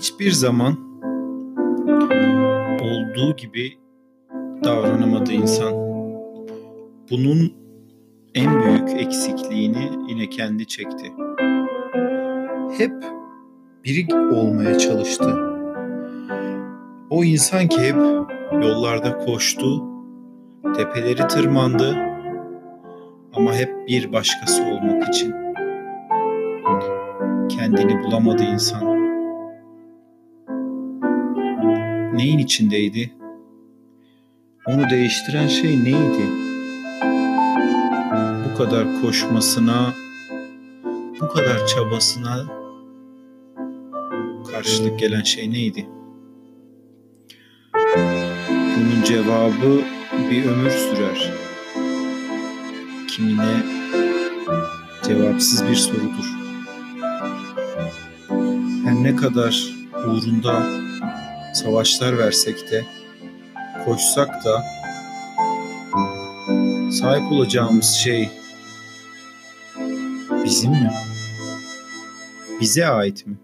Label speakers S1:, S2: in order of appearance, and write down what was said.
S1: hiçbir zaman olduğu gibi davranamadı insan. Bunun en büyük eksikliğini yine kendi çekti. Hep biri olmaya çalıştı. O insan ki hep yollarda koştu, tepeleri tırmandı ama hep bir başkası olmak için. Kendini bulamadı insan. Neyin içindeydi? Onu değiştiren şey neydi? Bu kadar koşmasına, bu kadar çabasına karşılık gelen şey neydi? Bunun cevabı bir ömür sürer. Kimine cevapsız bir sorudur. Her ne kadar uğrunda savaşlar versek de, koşsak da sahip olacağımız şey bizim mi? Bize ait mi?